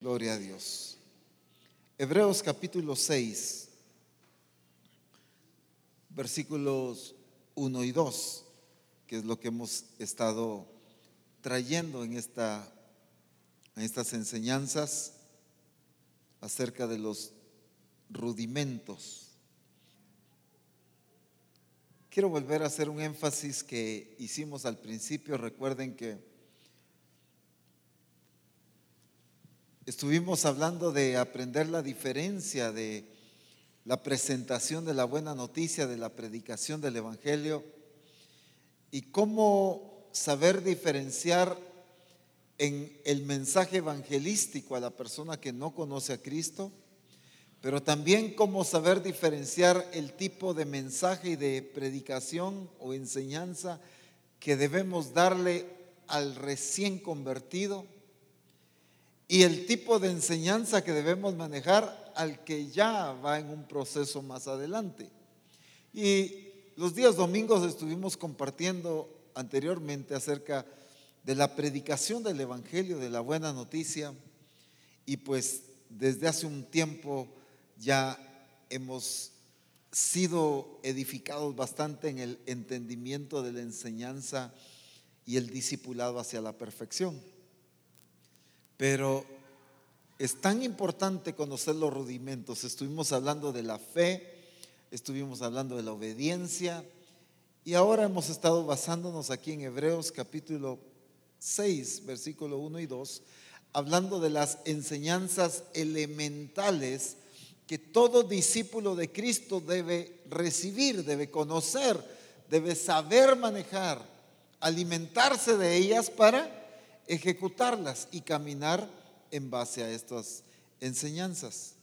Gloria a Dios. Hebreos capítulo 6, versículos 1 y 2, que es lo que hemos estado trayendo en, esta, en estas enseñanzas acerca de los rudimentos. Quiero volver a hacer un énfasis que hicimos al principio. Recuerden que Estuvimos hablando de aprender la diferencia de la presentación de la buena noticia, de la predicación del Evangelio y cómo saber diferenciar en el mensaje evangelístico a la persona que no conoce a Cristo, pero también cómo saber diferenciar el tipo de mensaje y de predicación o enseñanza que debemos darle al recién convertido y el tipo de enseñanza que debemos manejar al que ya va en un proceso más adelante. Y los días domingos estuvimos compartiendo anteriormente acerca de la predicación del Evangelio, de la buena noticia, y pues desde hace un tiempo ya hemos sido edificados bastante en el entendimiento de la enseñanza y el discipulado hacia la perfección. Pero es tan importante conocer los rudimentos. Estuvimos hablando de la fe, estuvimos hablando de la obediencia y ahora hemos estado basándonos aquí en Hebreos capítulo 6, versículo 1 y 2, hablando de las enseñanzas elementales que todo discípulo de Cristo debe recibir, debe conocer, debe saber manejar, alimentarse de ellas para ejecutarlas y caminar en base a estas enseñanzas.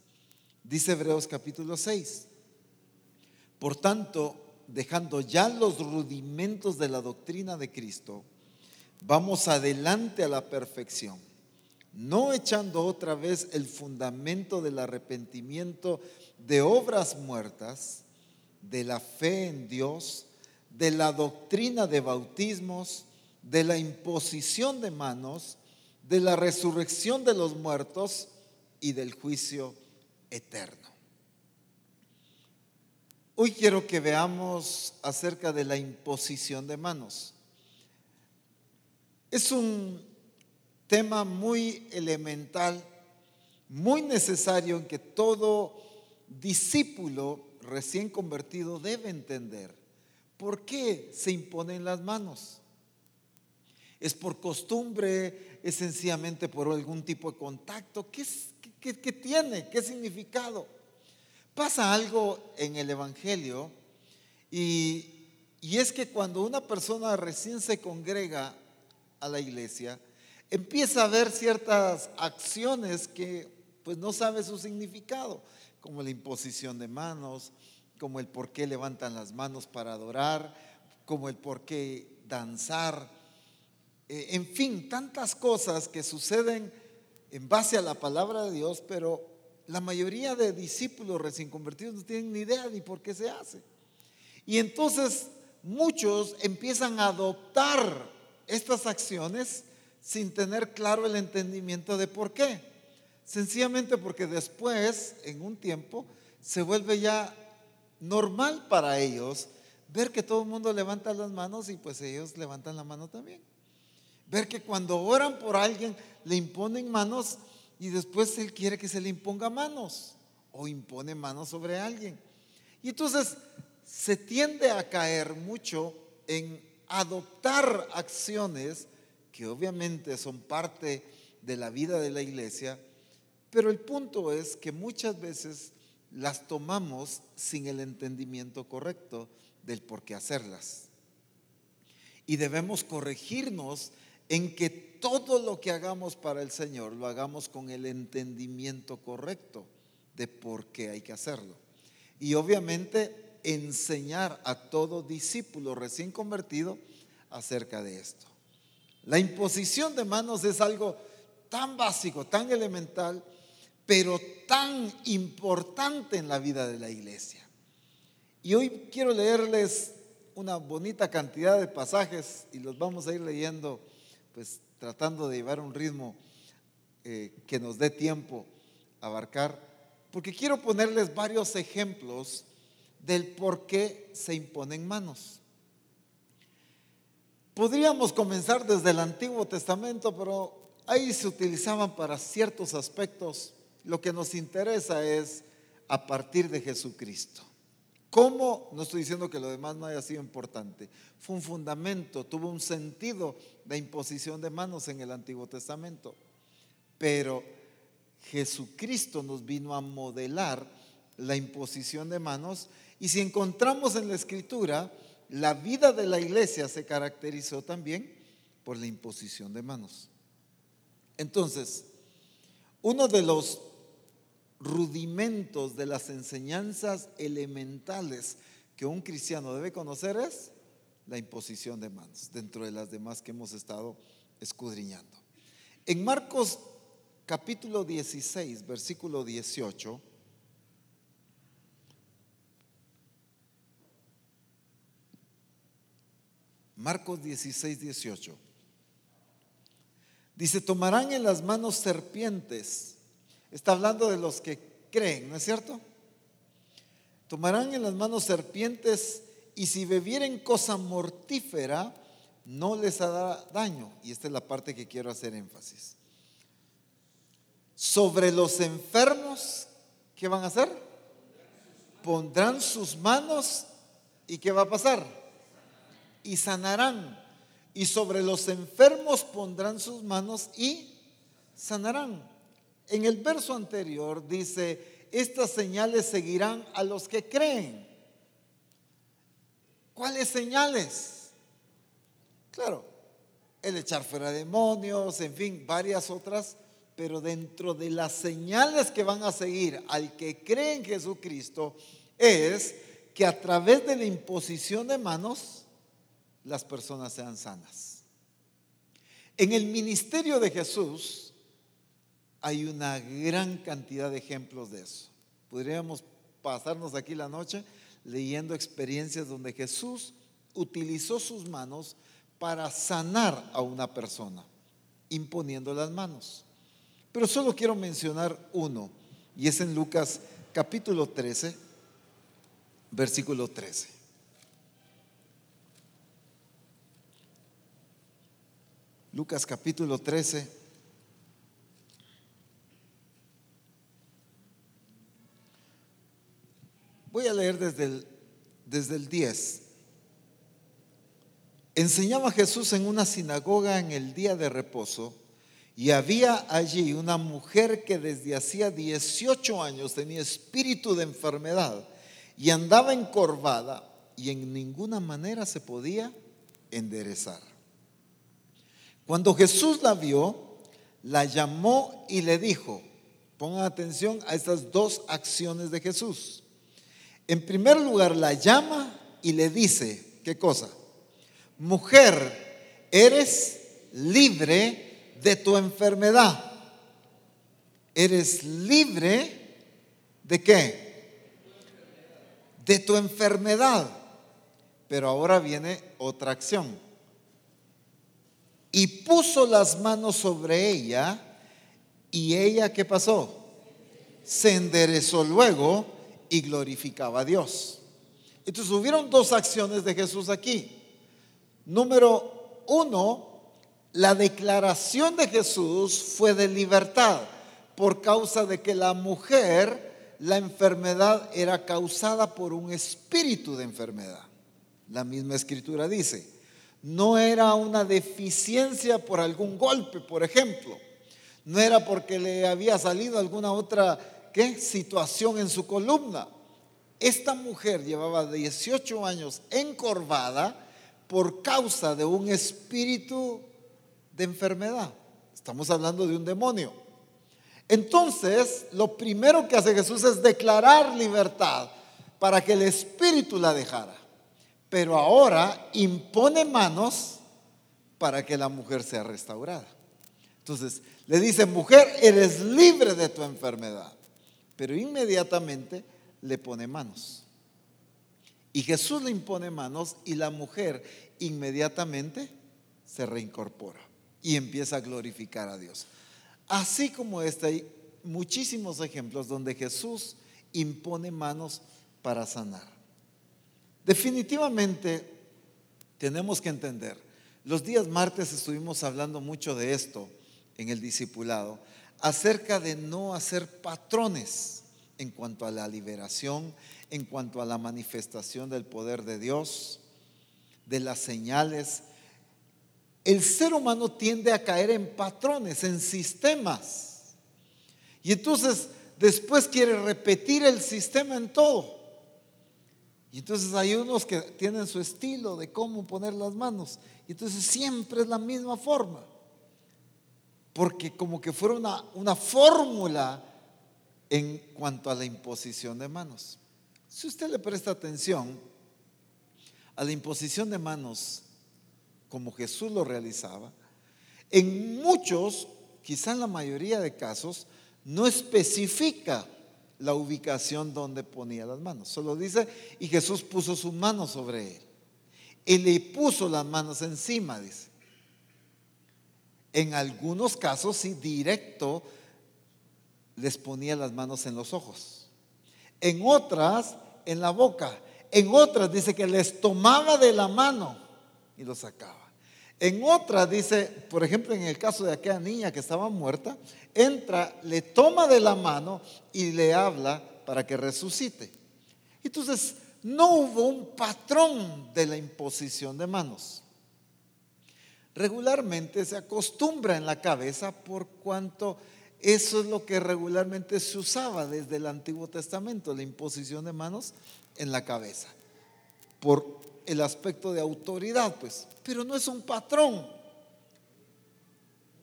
Dice Hebreos capítulo 6. Por tanto, dejando ya los rudimentos de la doctrina de Cristo, vamos adelante a la perfección, no echando otra vez el fundamento del arrepentimiento de obras muertas, de la fe en Dios, de la doctrina de bautismos, de la imposición de manos, de la resurrección de los muertos y del juicio eterno. Hoy quiero que veamos acerca de la imposición de manos. Es un tema muy elemental, muy necesario en que todo discípulo recién convertido debe entender. ¿Por qué se imponen las manos? Es por costumbre, es sencillamente por algún tipo de contacto. ¿Qué, tiene? ¿Qué significado? Pasa algo en el Evangelio y, y es que cuando una persona recién se congrega a la iglesia, empieza a ver ciertas acciones que pues no sabe su significado, como la imposición de manos, como el por qué levantan las manos para adorar, como el por qué danzar, eh, en fin, tantas cosas que suceden en base a la palabra de Dios, pero la mayoría de discípulos recién convertidos no tienen ni idea ni por qué se hace. Y entonces muchos empiezan a adoptar estas acciones sin tener claro el entendimiento de por qué. Sencillamente porque después, en un tiempo, se vuelve ya normal para ellos ver que todo el mundo levanta las manos y pues ellos levantan la mano también. Ver que cuando oran por alguien le imponen manos y después él quiere que se le imponga manos o impone manos sobre alguien. Y entonces se tiende a caer mucho en adoptar acciones que obviamente son parte de la vida de la iglesia, pero el punto es que muchas veces las tomamos sin el entendimiento correcto del por qué hacerlas. Y debemos corregirnos en que todo lo que hagamos para el Señor lo hagamos con el entendimiento correcto de por qué hay que hacerlo. Y obviamente enseñar a todo discípulo recién convertido acerca de esto. La imposición de manos es algo tan básico, tan elemental, pero tan importante en la vida de la iglesia. Y hoy quiero leerles una bonita cantidad de pasajes y los vamos a ir leyendo pues tratando de llevar un ritmo eh, que nos dé tiempo abarcar, porque quiero ponerles varios ejemplos del por qué se imponen manos. Podríamos comenzar desde el Antiguo Testamento, pero ahí se utilizaban para ciertos aspectos. Lo que nos interesa es a partir de Jesucristo. ¿Cómo? No estoy diciendo que lo demás no haya sido importante. Fue un fundamento, tuvo un sentido de imposición de manos en el Antiguo Testamento. Pero Jesucristo nos vino a modelar la imposición de manos y si encontramos en la escritura, la vida de la iglesia se caracterizó también por la imposición de manos. Entonces, uno de los rudimentos de las enseñanzas elementales que un cristiano debe conocer es la imposición de manos, dentro de las demás que hemos estado escudriñando. En Marcos capítulo 16, versículo 18, Marcos 16, 18. Dice, tomarán en las manos serpientes. Está hablando de los que creen, ¿no es cierto? Tomarán en las manos serpientes y si bebieren cosa mortífera, no les hará daño. Y esta es la parte que quiero hacer énfasis. Sobre los enfermos, ¿qué van a hacer? Pondrán sus manos y ¿qué va a pasar? Y sanarán. Y sobre los enfermos pondrán sus manos y sanarán. En el verso anterior dice, estas señales seguirán a los que creen. ¿Cuáles señales? Claro, el echar fuera demonios, en fin, varias otras, pero dentro de las señales que van a seguir al que cree en Jesucristo es que a través de la imposición de manos las personas sean sanas. En el ministerio de Jesús hay una gran cantidad de ejemplos de eso. Podríamos pasarnos aquí la noche leyendo experiencias donde Jesús utilizó sus manos para sanar a una persona, imponiendo las manos. Pero solo quiero mencionar uno, y es en Lucas capítulo 13, versículo 13. Lucas capítulo 13. Voy a leer desde el, desde el 10. Enseñaba Jesús en una sinagoga en el día de reposo y había allí una mujer que desde hacía 18 años tenía espíritu de enfermedad y andaba encorvada y en ninguna manera se podía enderezar. Cuando Jesús la vio, la llamó y le dijo, pongan atención a estas dos acciones de Jesús. En primer lugar, la llama y le dice, ¿qué cosa? Mujer, eres libre de tu enfermedad. Eres libre de qué? De tu enfermedad. Pero ahora viene otra acción. Y puso las manos sobre ella y ella, ¿qué pasó? Se enderezó luego y glorificaba a Dios. Entonces hubieron dos acciones de Jesús aquí. Número uno, la declaración de Jesús fue de libertad por causa de que la mujer, la enfermedad era causada por un espíritu de enfermedad. La misma escritura dice, no era una deficiencia por algún golpe, por ejemplo. No era porque le había salido alguna otra ¿qué? situación en su columna. Esta mujer llevaba 18 años encorvada por causa de un espíritu de enfermedad. Estamos hablando de un demonio. Entonces, lo primero que hace Jesús es declarar libertad para que el espíritu la dejara. Pero ahora impone manos para que la mujer sea restaurada. Entonces, le dice, mujer, eres libre de tu enfermedad pero inmediatamente le pone manos. Y Jesús le impone manos y la mujer inmediatamente se reincorpora y empieza a glorificar a Dios. Así como este, hay muchísimos ejemplos donde Jesús impone manos para sanar. Definitivamente tenemos que entender, los días martes estuvimos hablando mucho de esto en el discipulado, acerca de no hacer patrones en cuanto a la liberación, en cuanto a la manifestación del poder de Dios, de las señales. El ser humano tiende a caer en patrones, en sistemas. Y entonces después quiere repetir el sistema en todo. Y entonces hay unos que tienen su estilo de cómo poner las manos. Y entonces siempre es la misma forma. Porque como que fuera una, una fórmula en cuanto a la imposición de manos. Si usted le presta atención a la imposición de manos como Jesús lo realizaba, en muchos, quizá en la mayoría de casos, no especifica la ubicación donde ponía las manos. Solo dice, y Jesús puso su mano sobre él. Y le puso las manos encima, dice. En algunos casos, sí, directo, les ponía las manos en los ojos. En otras, en la boca. En otras dice que les tomaba de la mano y lo sacaba. En otras dice, por ejemplo, en el caso de aquella niña que estaba muerta, entra, le toma de la mano y le habla para que resucite. Entonces, no hubo un patrón de la imposición de manos. Regularmente se acostumbra en la cabeza por cuanto eso es lo que regularmente se usaba desde el Antiguo Testamento, la imposición de manos en la cabeza, por el aspecto de autoridad, pues. Pero no es un patrón.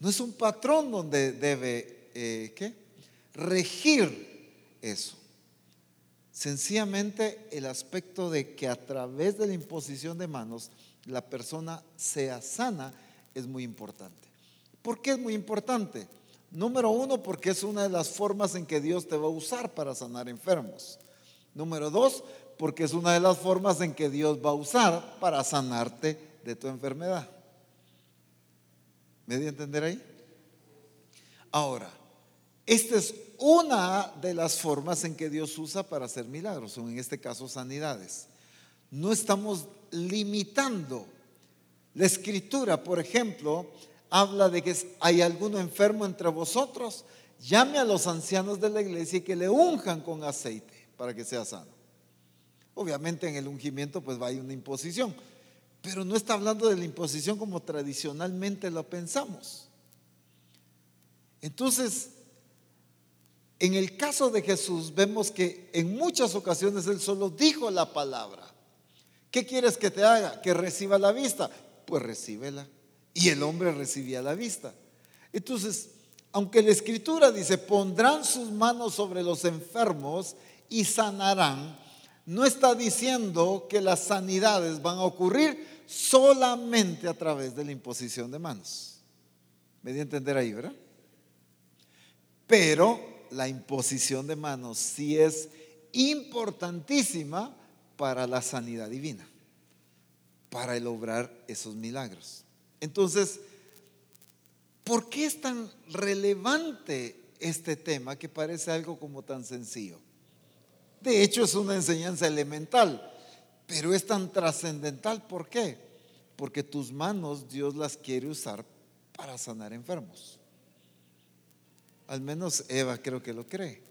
No es un patrón donde debe, eh, ¿qué? Regir eso. Sencillamente el aspecto de que a través de la imposición de manos la persona sea sana es muy importante. ¿Por qué es muy importante? Número uno, porque es una de las formas en que Dios te va a usar para sanar enfermos. Número dos, porque es una de las formas en que Dios va a usar para sanarte de tu enfermedad. ¿Me di a entender ahí? Ahora, esta es una de las formas en que Dios usa para hacer milagros, o en este caso sanidades. No estamos limitando. La escritura, por ejemplo, habla de que hay alguno enfermo entre vosotros, llame a los ancianos de la iglesia y que le unjan con aceite para que sea sano. Obviamente en el ungimiento pues va a una imposición, pero no está hablando de la imposición como tradicionalmente lo pensamos. Entonces, en el caso de Jesús vemos que en muchas ocasiones Él solo dijo la palabra. ¿Qué quieres que te haga? Que reciba la vista. Pues recíbela y el hombre recibía la vista. Entonces, aunque la escritura dice, pondrán sus manos sobre los enfermos y sanarán, no está diciendo que las sanidades van a ocurrir solamente a través de la imposición de manos. Me di a entender ahí, ¿verdad? Pero la imposición de manos sí es importantísima para la sanidad divina, para el obrar esos milagros. Entonces, ¿por qué es tan relevante este tema que parece algo como tan sencillo? De hecho, es una enseñanza elemental, pero es tan trascendental. ¿Por qué? Porque tus manos Dios las quiere usar para sanar enfermos. Al menos Eva creo que lo cree.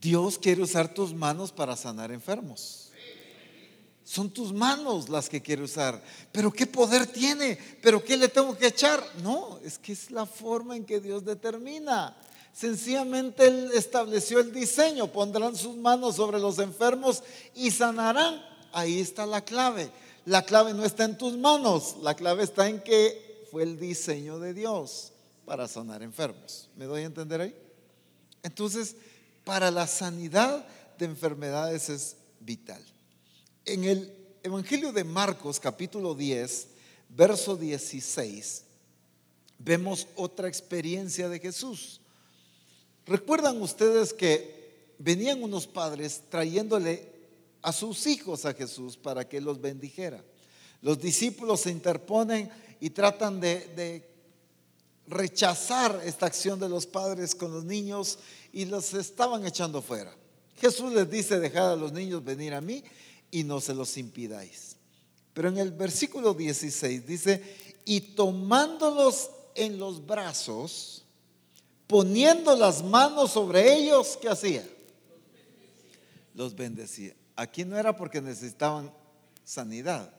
Dios quiere usar tus manos para sanar enfermos. Son tus manos las que quiere usar. Pero ¿qué poder tiene? ¿Pero qué le tengo que echar? No, es que es la forma en que Dios determina. Sencillamente Él estableció el diseño. Pondrán sus manos sobre los enfermos y sanarán. Ahí está la clave. La clave no está en tus manos. La clave está en que fue el diseño de Dios para sanar enfermos. ¿Me doy a entender ahí? Entonces, para la sanidad de enfermedades es vital. En el Evangelio de Marcos capítulo 10, verso 16, vemos otra experiencia de Jesús. ¿Recuerdan ustedes que venían unos padres trayéndole a sus hijos a Jesús para que los bendijera? Los discípulos se interponen y tratan de, rechazar esta acción de los padres con los niños y los estaban echando fuera. Jesús les dice, dejad a los niños venir a mí y no se los impidáis. Pero en el versículo 16 dice, y tomándolos en los brazos, poniendo las manos sobre ellos, ¿qué hacía? Los bendecía. Aquí no era porque necesitaban sanidad,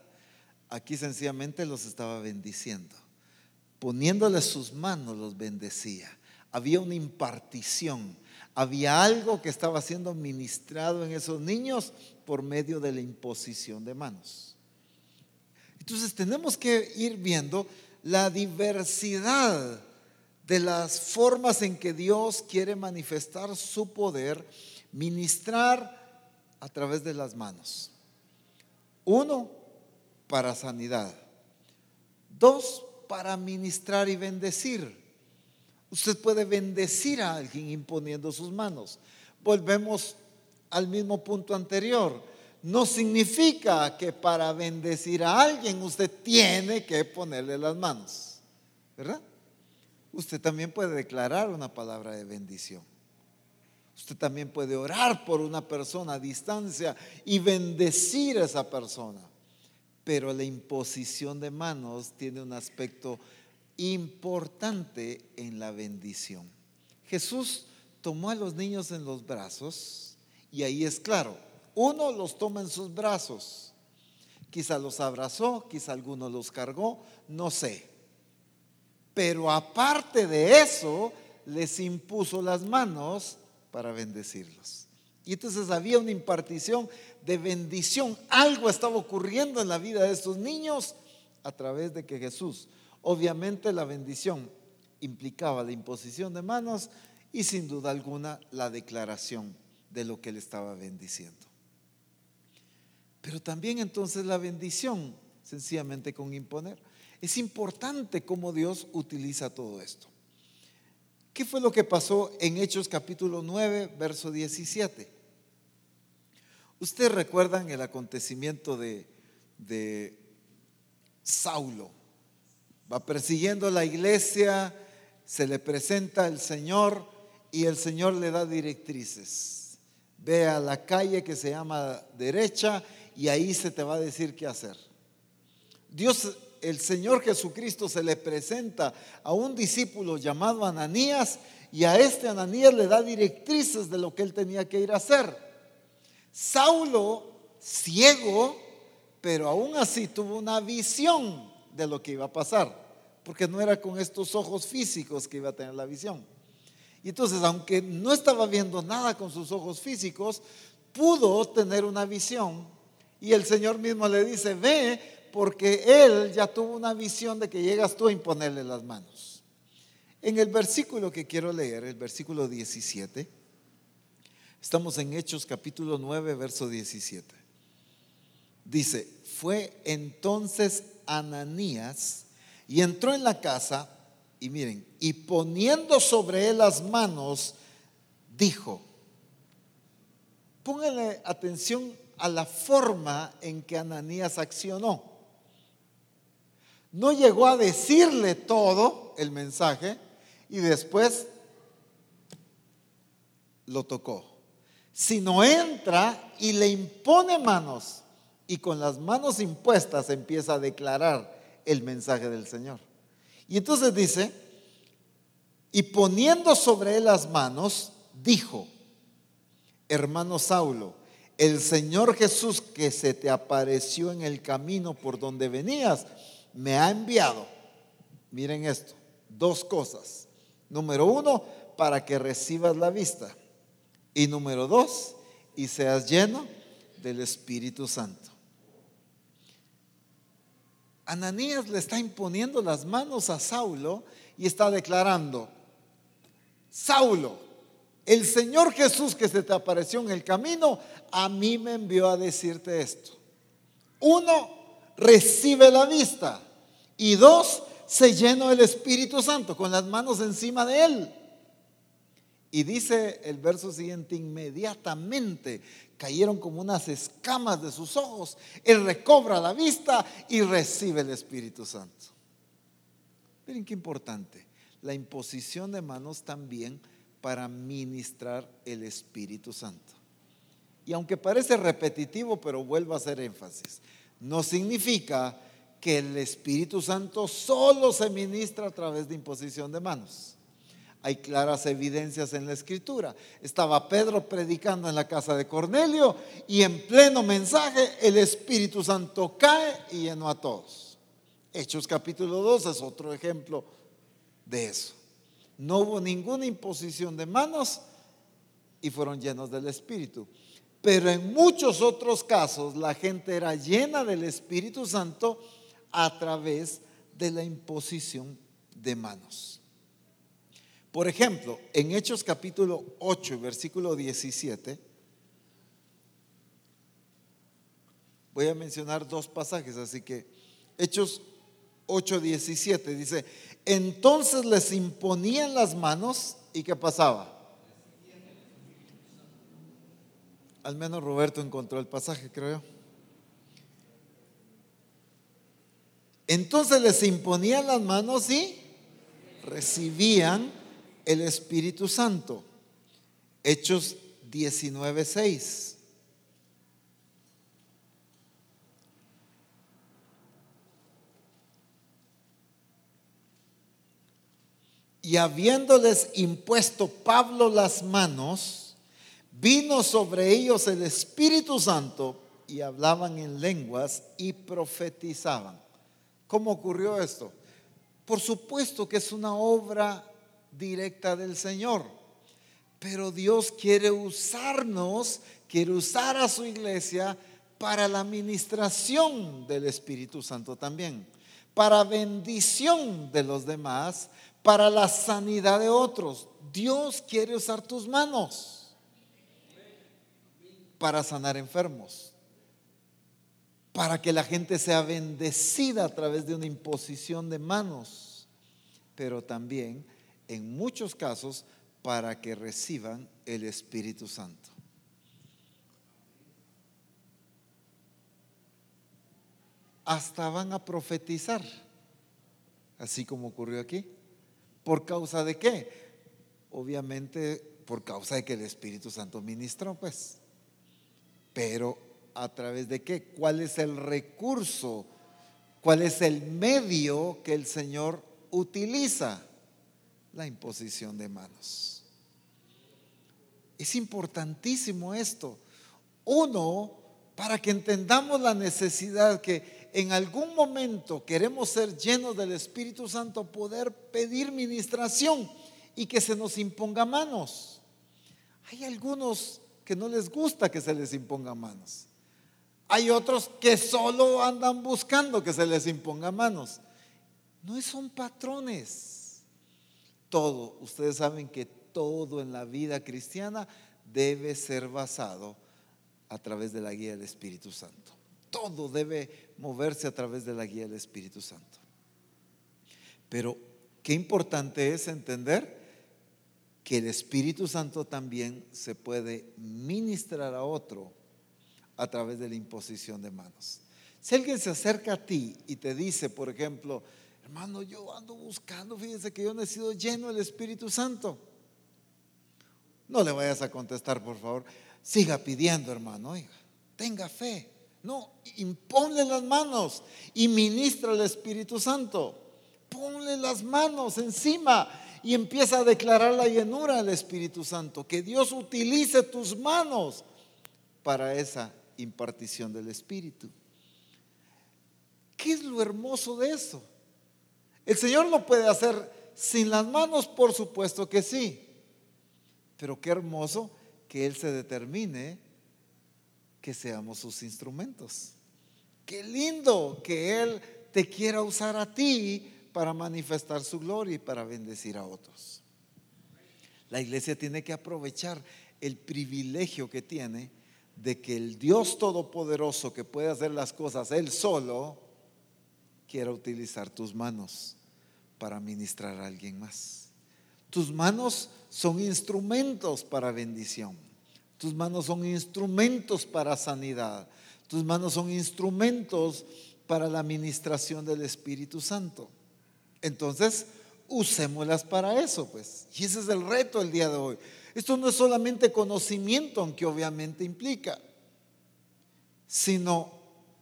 aquí sencillamente los estaba bendiciendo. Poniéndoles sus manos los bendecía. Había una impartición, había algo que estaba siendo ministrado en esos niños por medio de la imposición de manos. Entonces tenemos que ir viendo la diversidad de las formas en que Dios quiere manifestar su poder, ministrar a través de las manos. Uno, para sanidad. Dos, para ministrar y bendecir. Usted puede bendecir a alguien imponiendo sus manos. Volvemos al mismo punto anterior. No significa que para bendecir a alguien usted tiene que ponerle las manos, ¿verdad? Usted también puede declarar una palabra de bendición. Usted también puede orar por una persona a distancia y bendecir a esa persona. Pero la imposición de manos tiene un aspecto importante en la bendición. Jesús tomó a los niños en los brazos y ahí es claro, uno los toma en sus brazos, quizá los abrazó, quizá alguno los cargó, no sé. Pero aparte de eso, les impuso las manos para bendecirlos. Y entonces había una impartición de bendición. Algo estaba ocurriendo en la vida de estos niños a través de que Jesús Obviamente la bendición implicaba la imposición de manos y sin duda alguna la declaración de lo que él estaba bendiciendo. Pero también entonces la bendición, sencillamente con imponer. Es importante cómo Dios utiliza todo esto. ¿Qué fue lo que pasó en Hechos capítulo 9, verso 17? Ustedes recuerdan el acontecimiento de, de Saulo va persiguiendo la iglesia, se le presenta el Señor y el Señor le da directrices. Ve a la calle que se llama derecha y ahí se te va a decir qué hacer. Dios, el Señor Jesucristo se le presenta a un discípulo llamado Ananías y a este Ananías le da directrices de lo que él tenía que ir a hacer. Saulo, ciego, pero aún así tuvo una visión de lo que iba a pasar porque no era con estos ojos físicos que iba a tener la visión. Y entonces, aunque no estaba viendo nada con sus ojos físicos, pudo tener una visión. Y el Señor mismo le dice, ve, porque Él ya tuvo una visión de que llegas tú a imponerle las manos. En el versículo que quiero leer, el versículo 17, estamos en Hechos capítulo 9, verso 17. Dice, fue entonces Ananías, y entró en la casa y miren, y poniendo sobre él las manos, dijo, pónganle atención a la forma en que Ananías accionó. No llegó a decirle todo el mensaje y después lo tocó, sino entra y le impone manos y con las manos impuestas empieza a declarar el mensaje del Señor. Y entonces dice, y poniendo sobre él las manos, dijo, hermano Saulo, el Señor Jesús que se te apareció en el camino por donde venías, me ha enviado. Miren esto, dos cosas. Número uno, para que recibas la vista. Y número dos, y seas lleno del Espíritu Santo. Ananías le está imponiendo las manos a Saulo y está declarando, Saulo, el Señor Jesús que se te apareció en el camino, a mí me envió a decirte esto. Uno, recibe la vista. Y dos, se llenó el Espíritu Santo con las manos encima de él. Y dice el verso siguiente, inmediatamente cayeron como unas escamas de sus ojos. Él recobra la vista y recibe el Espíritu Santo. Miren qué importante. la imposición de manos también para ministrar el Espíritu Santo. Y aunque parece repetitivo, pero vuelvo a hacer énfasis, no significa que el Espíritu Santo solo se ministra a través de imposición de manos. Hay claras evidencias en la escritura. Estaba Pedro predicando en la casa de Cornelio y en pleno mensaje el Espíritu Santo cae y llenó a todos. Hechos capítulo 2 es otro ejemplo de eso. No hubo ninguna imposición de manos y fueron llenos del Espíritu. Pero en muchos otros casos la gente era llena del Espíritu Santo a través de la imposición de manos. Por ejemplo, en Hechos capítulo 8, versículo 17, voy a mencionar dos pasajes, así que Hechos 8, 17 dice, entonces les imponían las manos y ¿qué pasaba? Al menos Roberto encontró el pasaje, creo yo. Entonces les imponían las manos y recibían el Espíritu Santo. Hechos 19:6. Y habiéndoles impuesto Pablo las manos, vino sobre ellos el Espíritu Santo y hablaban en lenguas y profetizaban. ¿Cómo ocurrió esto? Por supuesto que es una obra directa del Señor. Pero Dios quiere usarnos, quiere usar a su iglesia para la administración del Espíritu Santo también, para bendición de los demás, para la sanidad de otros. Dios quiere usar tus manos para sanar enfermos, para que la gente sea bendecida a través de una imposición de manos, pero también en muchos casos para que reciban el Espíritu Santo. Hasta van a profetizar, así como ocurrió aquí. ¿Por causa de qué? Obviamente por causa de que el Espíritu Santo ministró, pues. Pero a través de qué? ¿Cuál es el recurso? ¿Cuál es el medio que el Señor utiliza? La imposición de manos. Es importantísimo esto. Uno, para que entendamos la necesidad que en algún momento queremos ser llenos del Espíritu Santo, poder pedir ministración y que se nos imponga manos. Hay algunos que no les gusta que se les imponga manos. Hay otros que solo andan buscando que se les imponga manos. No son patrones todo, ustedes saben que todo en la vida cristiana debe ser basado a través de la guía del Espíritu Santo. Todo debe moverse a través de la guía del Espíritu Santo. Pero qué importante es entender que el Espíritu Santo también se puede ministrar a otro a través de la imposición de manos. Si alguien se acerca a ti y te dice, por ejemplo, Hermano, yo ando buscando, fíjense que yo he sido lleno del Espíritu Santo. No le vayas a contestar, por favor. Siga pidiendo, hermano. Oiga, tenga fe. No, imponle las manos y ministra el Espíritu Santo. Ponle las manos encima y empieza a declarar la llenura del Espíritu Santo. Que Dios utilice tus manos para esa impartición del Espíritu. ¿Qué es lo hermoso de eso? El Señor lo puede hacer sin las manos, por supuesto que sí. Pero qué hermoso que Él se determine que seamos sus instrumentos. Qué lindo que Él te quiera usar a ti para manifestar su gloria y para bendecir a otros. La iglesia tiene que aprovechar el privilegio que tiene de que el Dios Todopoderoso que puede hacer las cosas Él solo, quiera utilizar tus manos para ministrar a alguien más. Tus manos son instrumentos para bendición. Tus manos son instrumentos para sanidad. Tus manos son instrumentos para la administración del Espíritu Santo. Entonces, usémoslas para eso, pues. Y ese es el reto el día de hoy. Esto no es solamente conocimiento, aunque obviamente implica, sino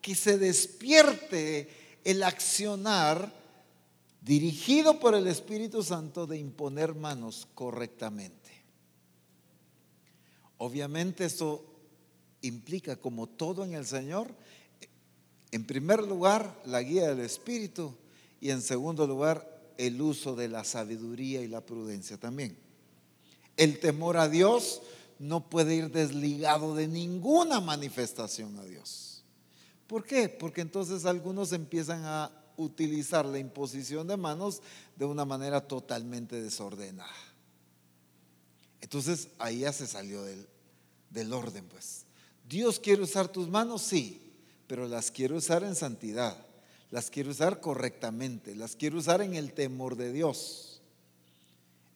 que se despierte el accionar dirigido por el Espíritu Santo de imponer manos correctamente. Obviamente eso implica, como todo en el Señor, en primer lugar la guía del Espíritu y en segundo lugar el uso de la sabiduría y la prudencia también. El temor a Dios no puede ir desligado de ninguna manifestación a Dios. ¿Por qué? Porque entonces algunos empiezan a utilizar la imposición de manos de una manera totalmente desordenada. Entonces ahí ya se salió del, del orden, pues. Dios quiere usar tus manos, sí, pero las quiere usar en santidad, las quiere usar correctamente, las quiere usar en el temor de Dios.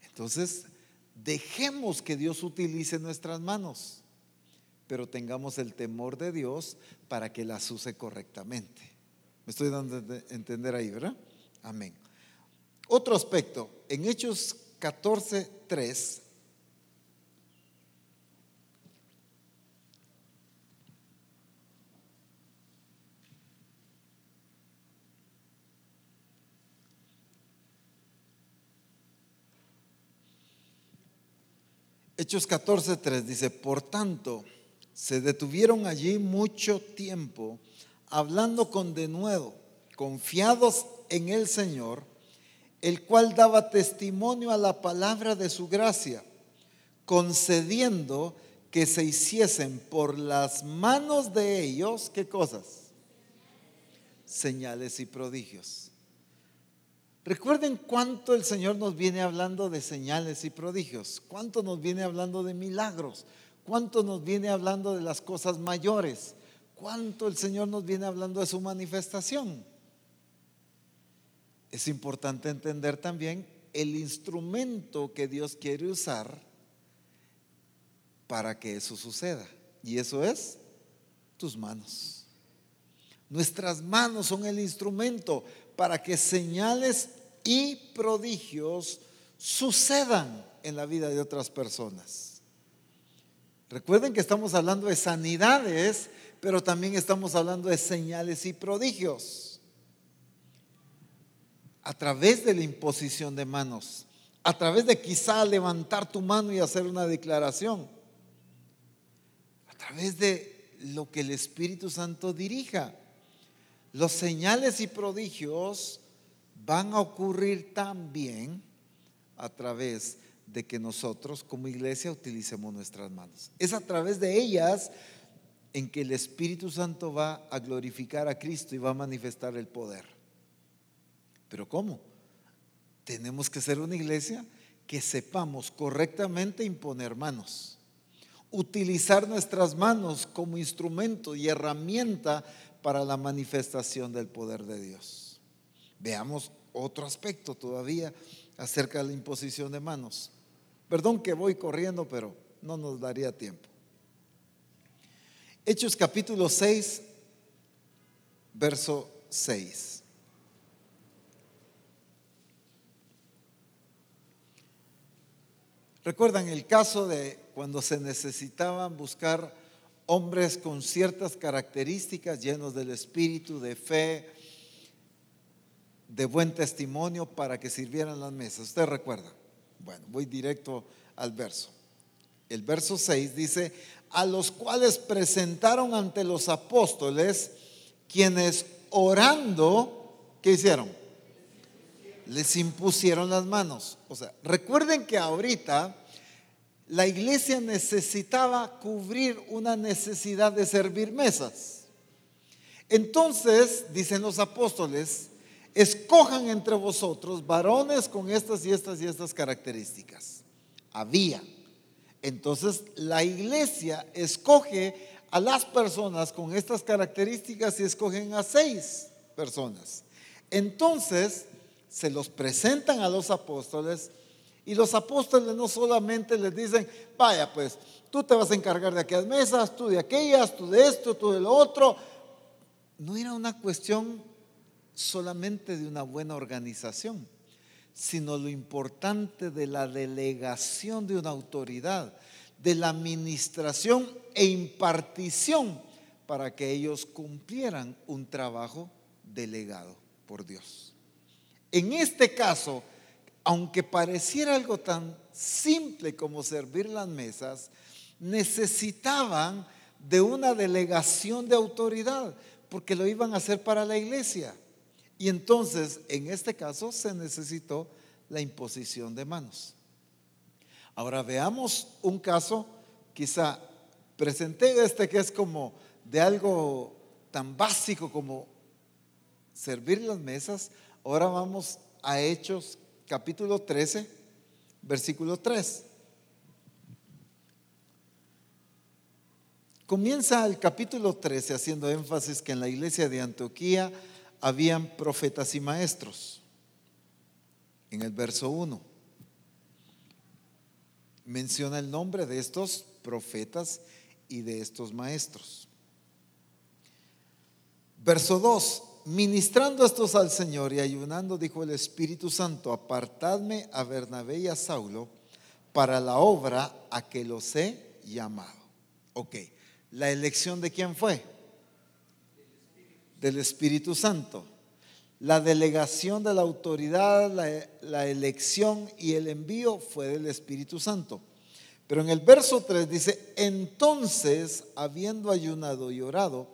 Entonces, dejemos que Dios utilice nuestras manos, pero tengamos el temor de Dios para que las use correctamente. Me estoy dando a entender ahí, ¿verdad? Amén. Otro aspecto, en Hechos 14, 3, Hechos 14, 3 dice, por tanto, se detuvieron allí mucho tiempo hablando con denuedo, confiados en el Señor, el cual daba testimonio a la palabra de su gracia, concediendo que se hiciesen por las manos de ellos, ¿qué cosas? Señales y prodigios. Recuerden cuánto el Señor nos viene hablando de señales y prodigios, cuánto nos viene hablando de milagros, cuánto nos viene hablando de las cosas mayores cuánto el Señor nos viene hablando de su manifestación. Es importante entender también el instrumento que Dios quiere usar para que eso suceda. Y eso es tus manos. Nuestras manos son el instrumento para que señales y prodigios sucedan en la vida de otras personas. Recuerden que estamos hablando de sanidades pero también estamos hablando de señales y prodigios. A través de la imposición de manos, a través de quizá levantar tu mano y hacer una declaración, a través de lo que el Espíritu Santo dirija. Los señales y prodigios van a ocurrir también a través de que nosotros como iglesia utilicemos nuestras manos. Es a través de ellas en que el Espíritu Santo va a glorificar a Cristo y va a manifestar el poder. Pero ¿cómo? Tenemos que ser una iglesia que sepamos correctamente imponer manos, utilizar nuestras manos como instrumento y herramienta para la manifestación del poder de Dios. Veamos otro aspecto todavía acerca de la imposición de manos. Perdón que voy corriendo, pero no nos daría tiempo. Hechos capítulo 6, verso 6. ¿Recuerdan el caso de cuando se necesitaban buscar hombres con ciertas características llenos del espíritu, de fe, de buen testimonio para que sirvieran las mesas? ¿Usted recuerda? Bueno, voy directo al verso. El verso 6 dice, a los cuales presentaron ante los apóstoles, quienes orando, ¿qué hicieron? Les impusieron las manos. O sea, recuerden que ahorita la iglesia necesitaba cubrir una necesidad de servir mesas. Entonces, dicen los apóstoles, escojan entre vosotros varones con estas y estas y estas características. Había. Entonces la iglesia escoge a las personas con estas características y escogen a seis personas. Entonces se los presentan a los apóstoles y los apóstoles no solamente les dicen, vaya pues, tú te vas a encargar de aquellas mesas, tú de aquellas, tú de esto, tú de lo otro. No era una cuestión solamente de una buena organización, sino lo importante de la delegación de una autoridad, de la administración e impartición para que ellos cumplieran un trabajo delegado por Dios. En este caso, aunque pareciera algo tan simple como servir las mesas, necesitaban de una delegación de autoridad, porque lo iban a hacer para la iglesia. Y entonces, en este caso, se necesitó la imposición de manos. Ahora veamos un caso, quizá presenté este que es como de algo tan básico como servir las mesas. Ahora vamos a Hechos capítulo 13, versículo 3. Comienza el capítulo 13 haciendo énfasis que en la iglesia de Antioquía habían profetas y maestros. En el verso 1 menciona el nombre de estos profetas y de estos maestros. Verso 2, ministrando estos al Señor y ayunando, dijo el Espíritu Santo, apartadme a Bernabé y a Saulo para la obra a que los he llamado. Ok, ¿la elección de quién fue? Del Espíritu Santo. La delegación de la autoridad, la, elección y el envío fue del Espíritu Santo. Pero en el verso 3 dice, entonces, habiendo ayunado y orado,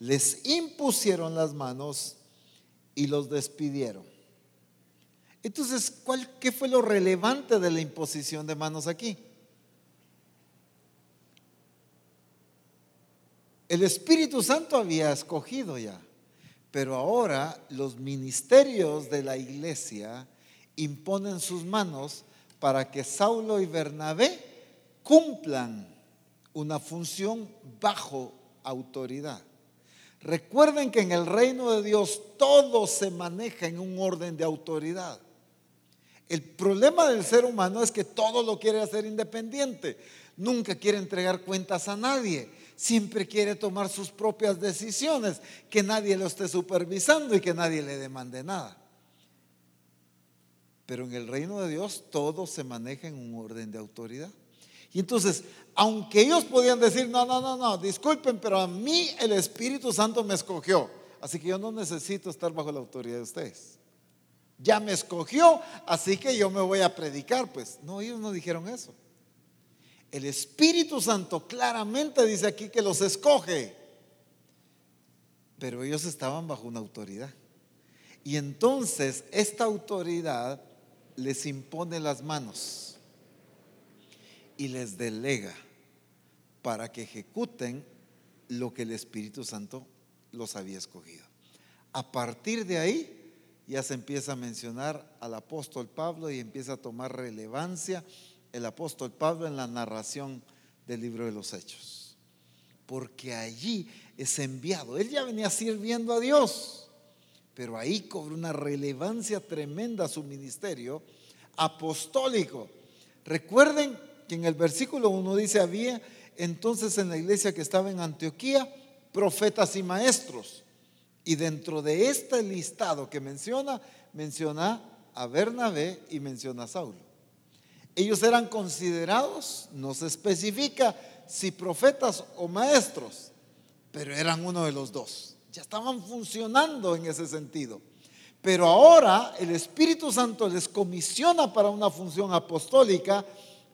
les impusieron las manos y los despidieron. Entonces, ¿cuál, ¿qué fue lo relevante de la imposición de manos aquí? El Espíritu Santo había escogido ya, pero ahora los ministerios de la iglesia imponen sus manos para que Saulo y Bernabé cumplan una función bajo autoridad. Recuerden que en el reino de Dios todo se maneja en un orden de autoridad. El problema del ser humano es que todo lo quiere hacer independiente. Nunca quiere entregar cuentas a nadie. Siempre quiere tomar sus propias decisiones, que nadie lo esté supervisando y que nadie le demande nada. Pero en el reino de Dios todo se maneja en un orden de autoridad. Y entonces, aunque ellos podían decir, no, no, no, no, disculpen, pero a mí el Espíritu Santo me escogió. Así que yo no necesito estar bajo la autoridad de ustedes. Ya me escogió, así que yo me voy a predicar. Pues no, ellos no dijeron eso. El Espíritu Santo claramente dice aquí que los escoge. Pero ellos estaban bajo una autoridad. Y entonces esta autoridad les impone las manos y les delega para que ejecuten lo que el Espíritu Santo los había escogido. A partir de ahí ya se empieza a mencionar al apóstol Pablo y empieza a tomar relevancia el apóstol Pablo en la narración del libro de los Hechos. Porque allí es enviado. Él ya venía sirviendo a Dios, pero ahí cobra una relevancia tremenda su ministerio apostólico. Recuerden que en el versículo 1 dice, había entonces en la iglesia que estaba en Antioquía profetas y maestros. Y dentro de este listado que menciona, menciona a Bernabé y menciona a Saulo. Ellos eran considerados, no se especifica si profetas o maestros, pero eran uno de los dos. Ya estaban funcionando en ese sentido. Pero ahora el Espíritu Santo les comisiona para una función apostólica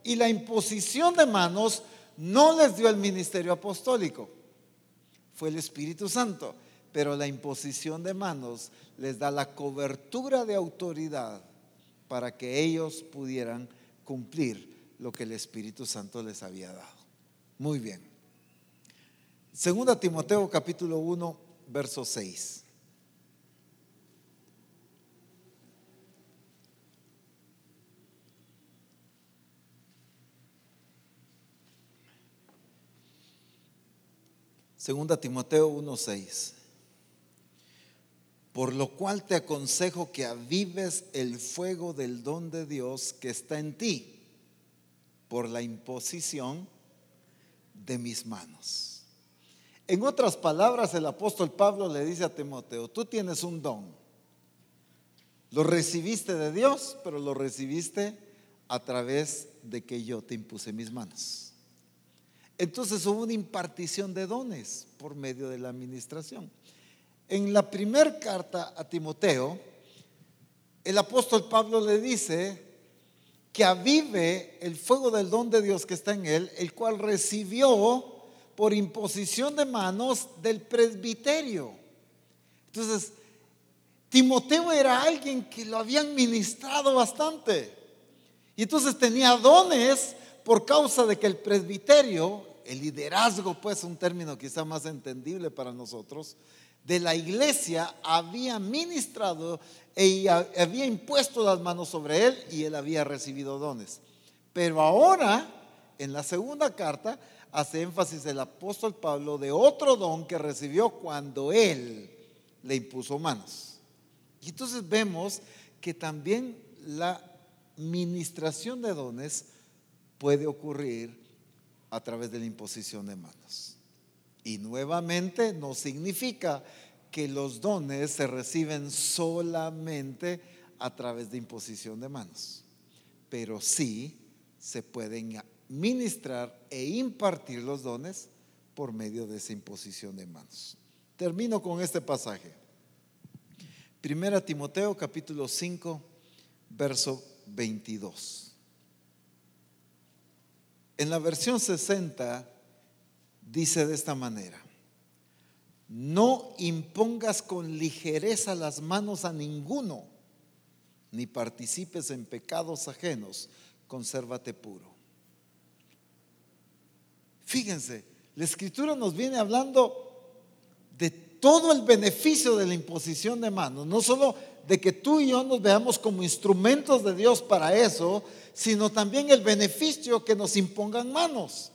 y la imposición de manos no les dio el ministerio apostólico, fue el Espíritu Santo, pero la imposición de manos les da la cobertura de autoridad para que ellos pudieran cumplir lo que el Espíritu Santo les había dado. Muy bien. Segunda Timoteo capítulo 1, verso 6. Segunda Timoteo 1:6. Por lo cual te aconsejo que avives el fuego del don de Dios que está en ti por la imposición de mis manos. En otras palabras, el apóstol Pablo le dice a Timoteo, tú tienes un don. Lo recibiste de Dios, pero lo recibiste a través de que yo te impuse mis manos. Entonces hubo una impartición de dones por medio de la administración. En la primera carta a Timoteo, el apóstol Pablo le dice que avive el fuego del don de Dios que está en él, el cual recibió por imposición de manos del presbiterio. Entonces, Timoteo era alguien que lo habían ministrado bastante. Y entonces tenía dones por causa de que el presbiterio, el liderazgo, pues un término quizá más entendible para nosotros, de la iglesia había ministrado y había impuesto las manos sobre él y él había recibido dones. Pero ahora, en la segunda carta, hace énfasis el apóstol Pablo de otro don que recibió cuando él le impuso manos. Y entonces vemos que también la ministración de dones puede ocurrir a través de la imposición de manos. Y nuevamente no significa que los dones se reciben solamente a través de imposición de manos, pero sí se pueden ministrar e impartir los dones por medio de esa imposición de manos. Termino con este pasaje. Primera Timoteo capítulo 5, verso 22. En la versión 60 dice de esta manera, no impongas con ligereza las manos a ninguno, ni participes en pecados ajenos, consérvate puro. Fíjense, la escritura nos viene hablando de todo el beneficio de la imposición de manos, no solo de que tú y yo nos veamos como instrumentos de Dios para eso, sino también el beneficio que nos impongan manos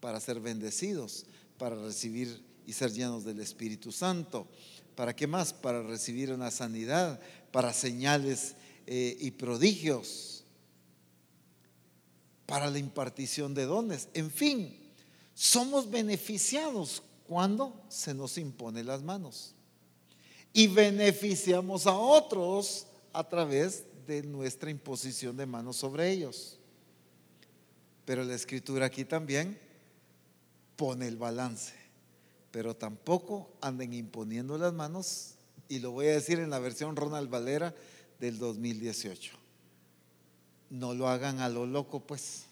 para ser bendecidos, para recibir y ser llenos del Espíritu Santo. ¿Para qué más? Para recibir una sanidad, para señales eh, y prodigios, para la impartición de dones. En fin, somos beneficiados cuando se nos impone las manos. Y beneficiamos a otros a través de nuestra imposición de manos sobre ellos. Pero la escritura aquí también pone el balance. Pero tampoco anden imponiendo las manos, y lo voy a decir en la versión Ronald Valera del 2018. No lo hagan a lo loco, pues.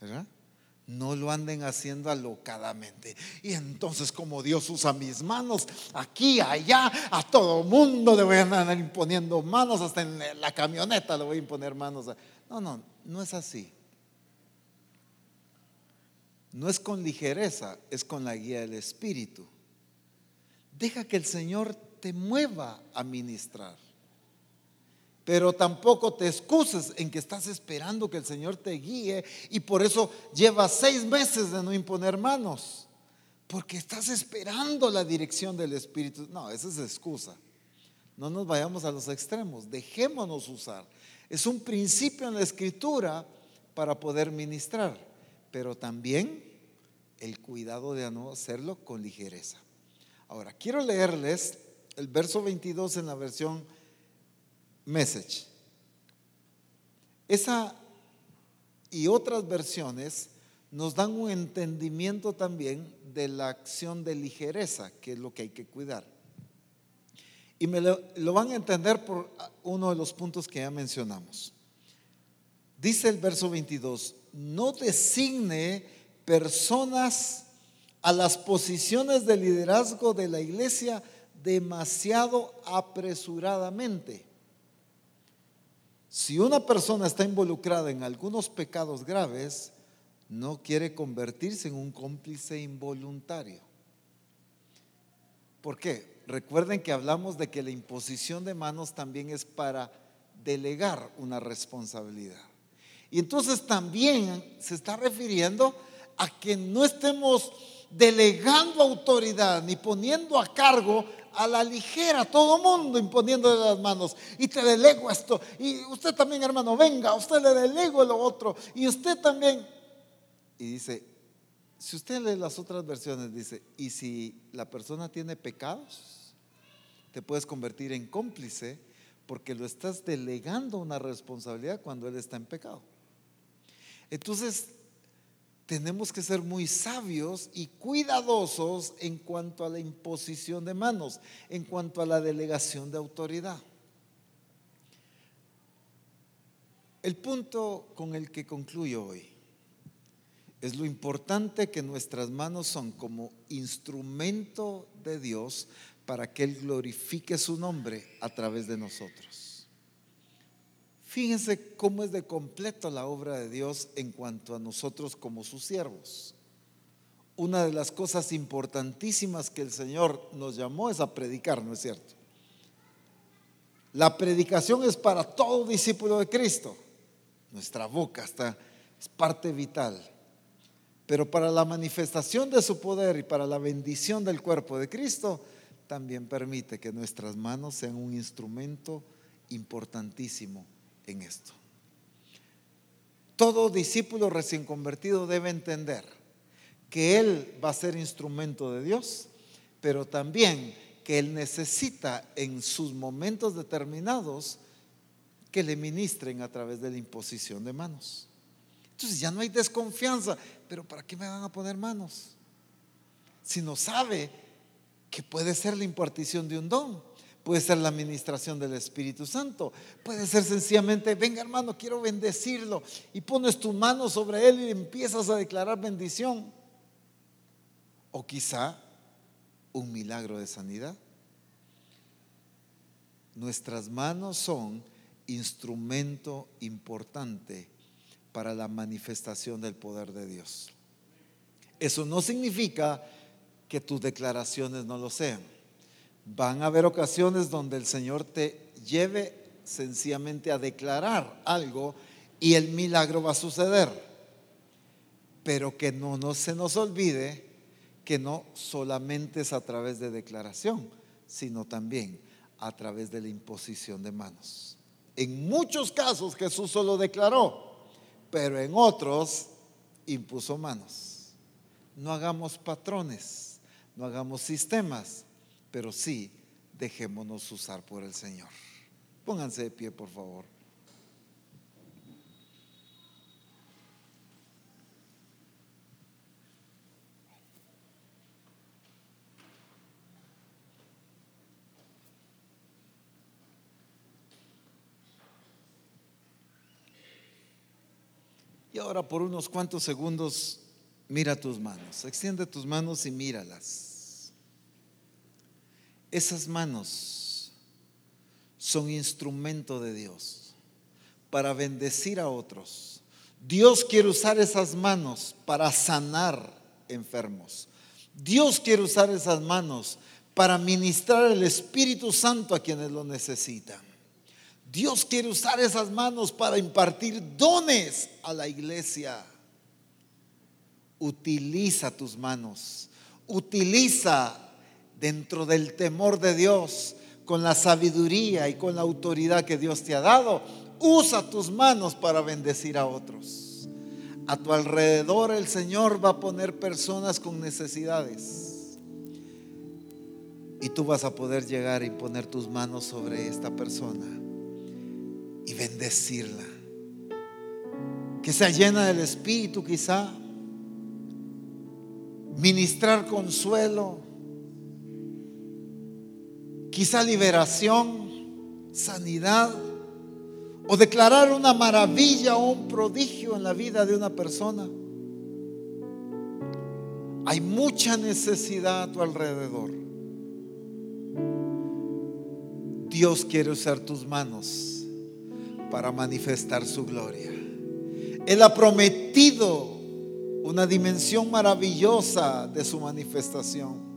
¿Verdad? No lo anden haciendo alocadamente. Y entonces como Dios usa mis manos, aquí, allá, a todo mundo le voy a andar imponiendo manos, hasta en la camioneta le voy a imponer manos. No, no, no es así. No es con ligereza, es con la guía del Espíritu. Deja que el Señor te mueva a ministrar. Pero tampoco te excuses en que estás esperando que el Señor te guíe y por eso llevas seis meses de no imponer manos. Porque estás esperando la dirección del Espíritu. No, esa es excusa. No nos vayamos a los extremos. Dejémonos usar. Es un principio en la escritura para poder ministrar. Pero también el cuidado de no hacerlo con ligereza. Ahora, quiero leerles el verso 22 en la versión message. Esa y otras versiones nos dan un entendimiento también de la acción de ligereza, que es lo que hay que cuidar. Y me lo, lo, van a entender por uno de los puntos que ya mencionamos. Dice el verso 22, no designe personas a las posiciones de liderazgo de la iglesia demasiado apresuradamente si una persona está involucrada en algunos pecados graves, no quiere convertirse en un cómplice involuntario. ¿Por qué? Recuerden que hablamos de que la imposición de manos también es para delegar una responsabilidad. Y entonces también se está refiriendo a que no estemos delegando autoridad ni poniendo a cargo a la ligera, todo mundo imponiéndole las manos. Y te delego esto. Y usted también, hermano, venga, usted le delego lo otro. Y usted también. Y dice, si usted lee las otras versiones, dice, y si la persona tiene pecados, te puedes convertir en cómplice porque lo estás delegando una responsabilidad cuando Él está en pecado. Entonces, tenemos que ser muy sabios y cuidadosos en cuanto a la imposición de manos, en cuanto a la delegación de autoridad. El punto con el que concluyo hoy es lo importante que nuestras manos son como instrumento de Dios para que Él glorifique su nombre a través de nosotros. Fíjense cómo es de completo la obra de Dios en cuanto a nosotros como sus siervos. Una de las cosas importantísimas que el Señor nos llamó es a predicar, ¿no es cierto? La predicación es para todo discípulo de Cristo. Nuestra boca está, es parte vital. Pero para la manifestación de su poder y para la bendición del cuerpo de Cristo, también permite que nuestras manos sean un instrumento importantísimo en esto. Todo discípulo recién convertido debe entender que él va a ser instrumento de Dios, pero también que él necesita en sus momentos determinados que le ministren a través de la imposición de manos. Entonces ya no hay desconfianza, pero ¿para qué me van a poner manos? Si no sabe que puede ser la impartición de un don, puede ser la administración del Espíritu Santo, puede ser sencillamente, venga hermano, quiero bendecirlo, y pones tu mano sobre él y empiezas a declarar bendición. O quizá un milagro de sanidad. Nuestras manos son instrumento importante para la manifestación del poder de Dios. Eso no significa que tus declaraciones no lo sean. Van a haber ocasiones donde el Señor te lleve sencillamente a declarar algo y el milagro va a suceder. Pero que no, se nos olvide que no solamente es a través de declaración, sino también a través de la imposición de manos. En muchos casos Jesús solo declaró, pero en otros impuso manos. No hagamos patrones no hagamos sistemas, pero sí dejémonos usar por el Señor. Pónganse de pie, por favor. Y ahora por unos cuantos segundos mira tus manos, extiende tus manos y míralas. Esas manos son instrumento de Dios para bendecir a otros. Dios quiere usar esas manos para sanar enfermos. Dios quiere usar esas manos para ministrar el Espíritu Santo a quienes lo necesitan. Dios quiere usar esas manos para impartir dones a la iglesia utiliza tus manos, utiliza dentro del temor de Dios, con la sabiduría y con la autoridad que Dios te ha dado, usa tus manos para bendecir a otros. A tu alrededor el Señor va a poner personas con necesidades. Y tú vas a poder llegar y poner tus manos sobre esta persona y bendecirla. Que sea llena del Espíritu quizá ministrar consuelo, quizá liberación, sanidad, o declarar una maravilla o un prodigio en la vida de una persona. Hay mucha necesidad a tu alrededor. Dios quiere usar tus manos para manifestar su gloria. Él ha prometido una dimensión maravillosa de su manifestación.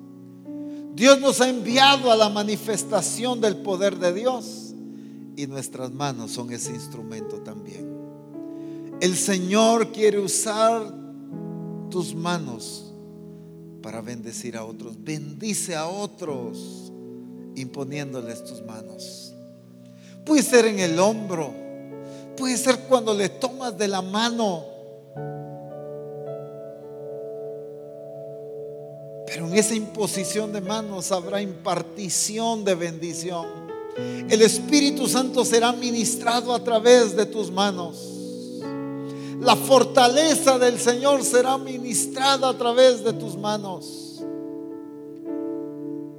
Dios nos ha enviado a la manifestación del poder de Dios y nuestras manos son ese instrumento también. El Señor quiere usar tus manos para bendecir a otros. Bendice a otros imponiéndoles tus manos. Puede ser en el hombro, puede ser cuando le tomas de la mano Pero en esa imposición de manos habrá impartición de bendición. El Espíritu Santo será ministrado a través de tus manos. La fortaleza del Señor será ministrada a través de tus manos.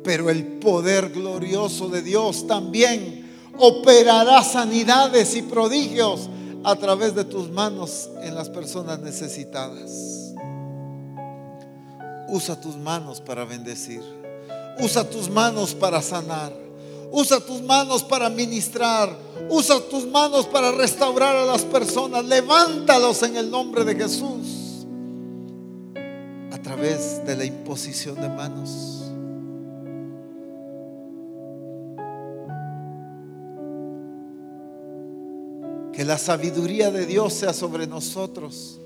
Pero el poder glorioso de Dios también operará sanidades y prodigios a través de tus manos en las personas necesitadas. Usa tus manos para bendecir. Usa tus manos para sanar. Usa tus manos para ministrar. Usa tus manos para restaurar a las personas. Levántalos en el nombre de Jesús. A través de la imposición de manos. Que la sabiduría de Dios sea sobre nosotros.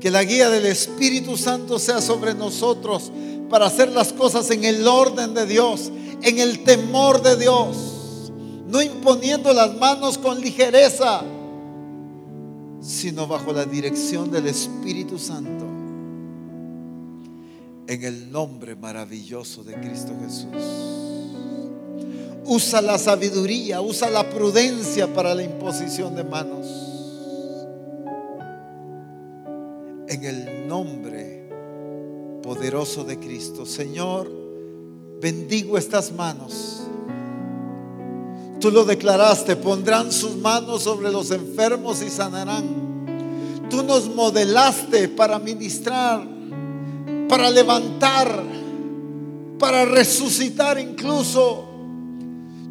Que la guía del Espíritu Santo sea sobre nosotros para hacer las cosas en el orden de Dios, en el temor de Dios, no imponiendo las manos con ligereza, sino bajo la dirección del Espíritu Santo. En el nombre maravilloso de Cristo Jesús. Usa la sabiduría, usa la prudencia para la imposición de manos. Nombre poderoso de Cristo. Señor, bendigo estas manos. Tú lo declaraste, pondrán sus manos sobre los enfermos y sanarán. Tú nos modelaste para ministrar, para levantar, para resucitar incluso.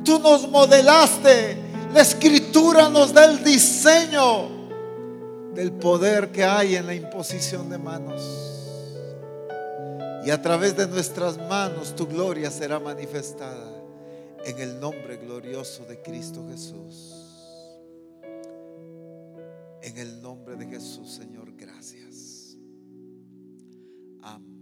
Tú nos modelaste. La escritura nos da el diseño del poder que hay en la imposición de manos. Y a través de nuestras manos tu gloria será manifestada en el nombre glorioso de Cristo Jesús. En el nombre de Jesús, Señor, gracias. Amén.